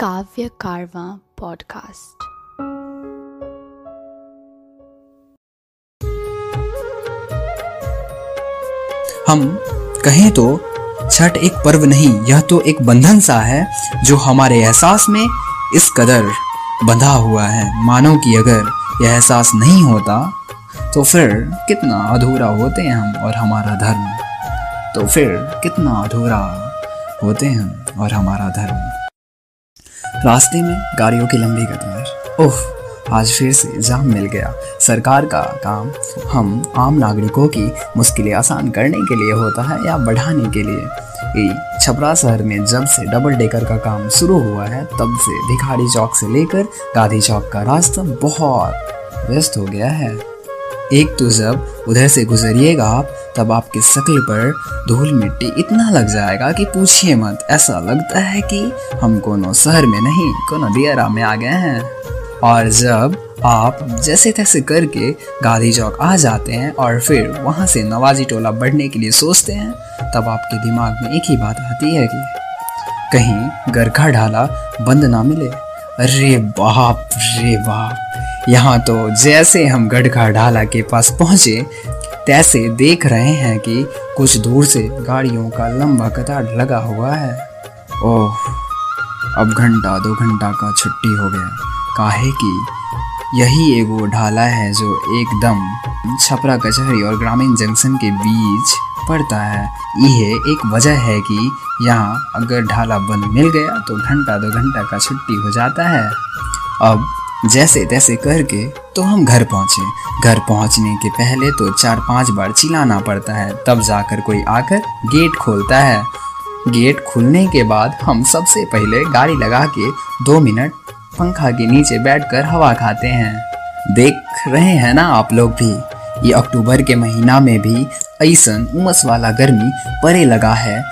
काव्य कारवा पॉडकास्ट हम कहें तो छठ एक पर्व नहीं, यह तो एक बंधन सा है, जो हमारे एहसास में इस कदर बंधा हुआ है। मानो कि अगर यह एहसास नहीं होता तो फिर कितना अधूरा होते हैं हम और हमारा धर्म। तो फिर कितना अधूरा होते हैं और हमारा धर्म। रास्ते में गाड़ियों की लंबी कतार। ओह, आज फिर से जाम मिल गया। सरकार का काम हम आम नागरिकों की मुश्किलें आसान करने के लिए होता है या बढ़ाने के लिए? छपरा शहर में जब से डबल डेकर का काम शुरू हुआ है, तब से भिखारी चौक से लेकर गांधी चौक का रास्ता बहुत व्यस्त हो गया है। एक तो जब उधर से गुजरिएगा आप, तब आपके शक्ल पर धूल मिट्टी इतना लग जाएगा कि पूछिए मत। ऐसा लगता है कि हम कोनो शहर में नहीं, कोनो दियरा में आ गए हैं। और जब आप जैसे तैसे करके गांधी चौक आ जाते हैं और फिर वहाँ से नवाजी टोला बढ़ने के लिए सोचते हैं, तब आपके दिमाग में एक ही बात आती है कि कहीं गरखा ढाला बंद ना मिले। अरे बाप रे बाप। यहाँ तो जैसे हम गढ़ ढाला के पास पहुँचे, तैसे देख रहे हैं कि कुछ दूर से गाड़ियों का लंबा कतार लगा हुआ है। ओह, अब घंटा दो घंटा का छुट्टी हो गया। काहे कि यही एगो ढाला है जो एकदम छपरा कचहरी और ग्रामीण जंक्शन के बीच पड़ता है। यह एक वजह है कि यहाँ अगर ढाला बंद मिल गया तो घंटा दो घंटा का छुट्टी हो जाता है। अब जैसे तैसे करके तो हम घर पहुँचे। घर पहुँचने के पहले तो चार पाँच बार चिल्लाना पड़ता है। तब जाकर कोई आकर गेट खोलता है। गेट खुलने के बाद हम सबसे पहले गाड़ी लगा के दो मिनट पंखा के नीचे बैठकर हवा खाते हैं। देख रहे हैं ना आप लोग भी? ये अक्टूबर के महीना में भी ऐसा उमस वाला गर्मी परे लगा है।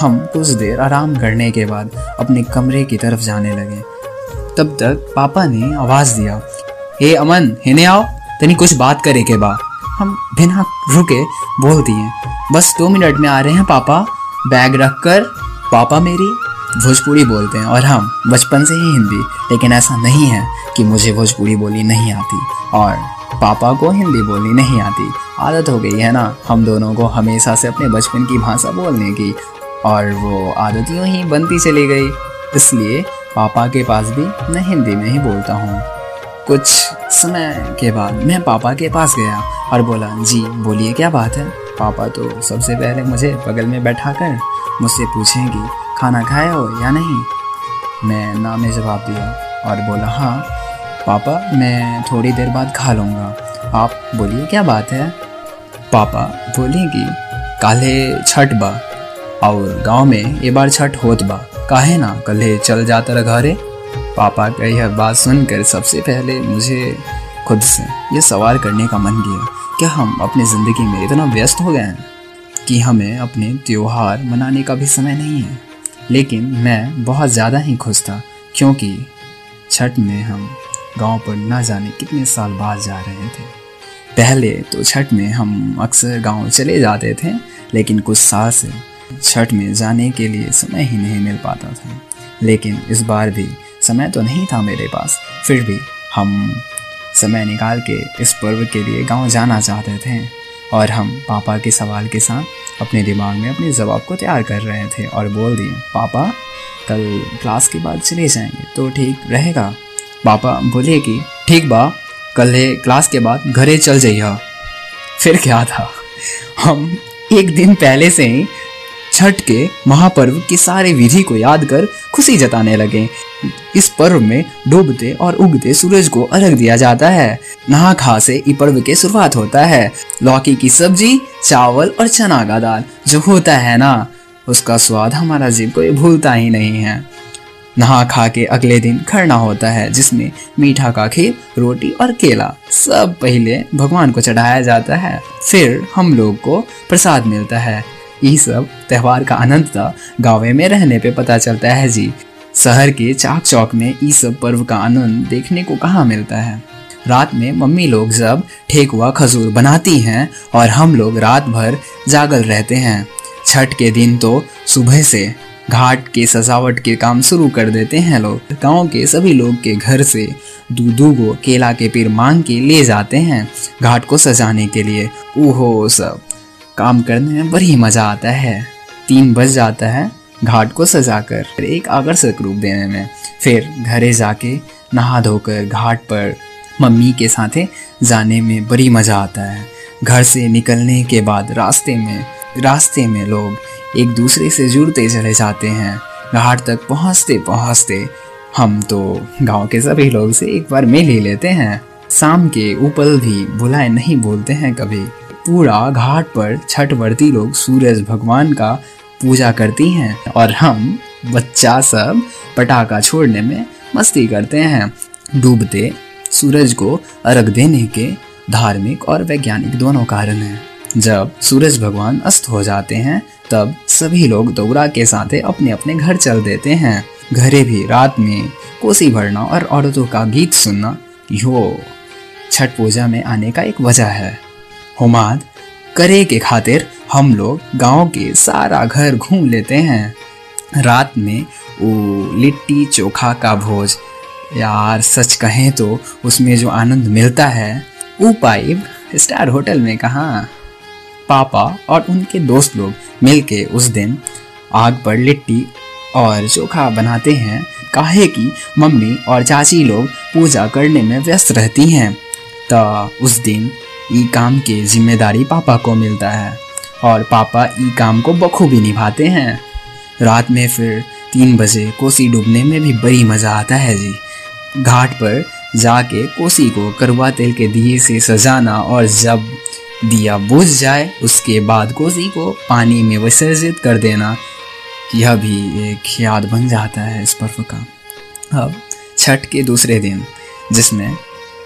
हम कुछ देर आराम करने के बाद अपने कमरे की तरफ़ जाने लगे। तब तक पापा ने आवाज़ दिया, हे अमन, हिने आओ, तनी कुछ बात करे के बाद हम बिना रुके बोल दिए, बस दो मिनट में आ रहे हैं, पापा। बैग रख कर पापा मेरी भोजपुरी बोलते हैं। और हम बचपन से ही हिंदी, लेकिन ऐसा नहीं है कि मुझे भोजपुरी बोली नहीं आती और पापा को हिंदी बोलनी नहीं आती। आदत हो गई है ना, हम दोनों को हमेशा से अपने बचपन की भाषा बोलने की, और वो आदत यूँ ही बनती चली गई। इसलिए पापा के पास भी मैं हिंदी में ही बोलता हूँ। कुछ समय के बाद मैं पापा के पास गया और बोला, जी, बोलिए क्या बात है? पापा तो सबसे पहले मुझे बगल में बैठा कर मुझसे पूछेंगी खाना खाए हो या नहीं? मैं ना में जवाब दिया और बोला हाँ पापा, मैं थोड़ी देर बाद खा लूँगा। आप बोलिए क्या बात है? पापा बोले कि, काले छठ बा और गाँव में ये बार छठ होत बा। काहे ना? कल्हे चल जाता रहा घरे। पापा का यह बात सुनकर सबसे पहले मुझे खुद से यह सवाल करने का मन किया, क्या हम अपनी ज़िंदगी में इतना व्यस्त हो गए हैं कि हमें अपने त्यौहार मनाने का भी समय नहीं है? लेकिन मैं बहुत ज़्यादा ही खुश था, क्योंकि छठ में हम गाँव पर ना जाने कितने साल बाद जा रहे थे। पहले तो छठ में हम अक्सर गाँव चले जाते थे, लेकिन कुछ साल से छठ में जाने के लिए समय ही नहीं मिल पाता था। लेकिन इस बार भी समय तो नहीं था मेरे पास। फिर भी हम समय निकाल के इस पर्व के लिए गाँव जाना चाहते थे और हम पापा के सवाल के साथ अपने दिमाग में अपने जवाब को तैयार कर रहे थे और बोल दिए, पापा, कल क्लास के बाद चले जाएँगे तो ठीक रहेगा? पापा बोले कि, ठीक बा, कल क्लास के बाद घरे चल जाइए फिर क्या था? हम एक दिन पहले से ही छठ के महापर्व की सारे विधि को याद कर खुशी जताने लगे। इस पर्व में डूबते और उगते सूरज को अर्घ दिया जाता है। नहा खा से इस पर्व की शुरुआत होता है। लौकी की सब्ज़ी, चावल और चना का दाल, जो होता है ना, उसका स्वाद हमारा जीव को भूलता ही नहीं है। नहा खा के अगले दिन खरना होता है, जिसमें मीठा का खीर, रोटी और केला, सब पहले भगवान को चढ़ाया जाता है। फिर हम लोग को प्रसाद मिलता है। ये सब त्यौहार का आनंद था गाँव में रहने पे पता चलता है जी। शहर के चाक चौक में ये सब पर्व का आनंद देखने को कहाँ मिलता है? रात में मम्मी लोग जब ठेकुआ खजूर बनाती हैं और हम लोग रात भर जागल रहते हैं, छठ के दिन तो सुबह से घाट के सजावट के काम शुरू कर देते हैं लोग। गाँव के सभी लोग के घर से दूधू को केला के पेड़ मांग के ले जाते हैं घाट को सजाने के लिए। ओहो सब! काम करने में बड़ी मज़ा आता है। तीन बज जाता है घाट को सजाकर एक आकर्षक रूप देने में। फिर घरे जाके नहा धोकर घाट पर मम्मी के साथ जाने में बड़ी मज़ा आता है। घर से निकलने के बाद रास्ते में रास्ते में लोग एक दूसरे से जुड़ते चले जाते हैं। घाट तक पहुँचते पहुँचते हम तो गाँव के सभी लोग से एक बार मिल ही लेते हैं। शाम के ऊपर भी बुलाए नहीं बोलते हैं कभी। पूरा घाट पर छठ लोग सूरज भगवान का पूजा करती हैं और हम बच्चा सब पटाखा छोड़ने में मस्ती करते हैं। डूबते सूरज को अर्घ देने के धार्मिक और वैज्ञानिक दोनों कारण हैं। जब सूरज भगवान अस्त हो जाते हैं, तब सभी लोग दौरा के साथ अपने अपने घर चल देते हैं। घरे भी रात में कोसी भरना और औरतों का गीत सुनना, यो छठ पूजा में आने का एक वजह है। हुमाद करे के खातिर हम लोग गाँव के सारा घर घूम लेते हैं। रात में वो लिट्टी चोखा का भोज, यार सच कहें तो उसमें जो आनंद मिलता है। वो पाइप स्टार होटल में कहा, पापा और उनके दोस्त लोग मिलके उस दिन आग पर लिट्टी और चोखा बनाते हैं। काहे कि मम्मी और चाची लोग पूजा करने में व्यस्त रहती हैं। तो उस दिन ई काम की ज़िम्मेदारी पापा को मिलता है और पापा ई काम को बखूबी निभाते हैं। रात में फिर तीन बजे कोसी डूबने में भी बड़ी मज़ा आता है जी। घाट पर जाके कोसी को करवा तेल के दिए से सजाना और जब दिया बुझ जाए, उसके बाद कोसी को पानी में विसर्जित कर देना, यह भी एक याद बन जाता है इस पर्व का। अब छठ के दूसरे दिन, जिसमें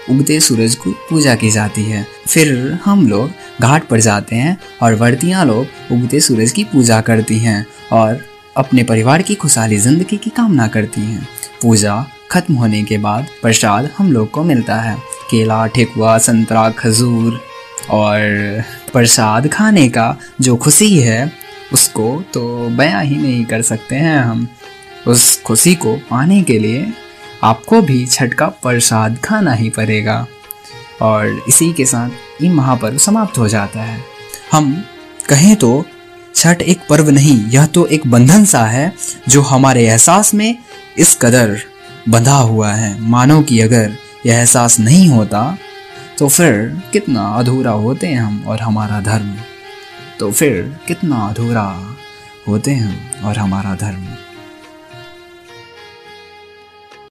उगते सूरज की पूजा की जाती है। फिर हम लोग घाट पर जाते हैं और वर्तियाँ लोग उगते सूरज की पूजा करती हैं और अपने परिवार की खुशहाली ज़िंदगी की कामना करती हैं। पूजा खत्म होने के बाद प्रसाद हम लोग को मिलता है। केला, ठेकुआ, संतरा, खजूर और प्रसाद खाने का जो खुशी है, उसको तो बयां ही नहीं कर सकते हैं हम। उस खुशी को पाने के लिए आपको भी छठ का प्रसाद खाना ही पड़ेगा। और इसी के साथ ये महापर्व समाप्त हो जाता है। हम कहें तो छठ एक पर्व नहीं, यह तो एक बंधन सा है जो हमारे एहसास में इस कदर बंधा हुआ है। मानो कि अगर यह एहसास नहीं होता तो फिर कितना अधूरा होते हैं हम और हमारा धर्म। तो फिर कितना अधूरा होते हैं और हमारा धर्म।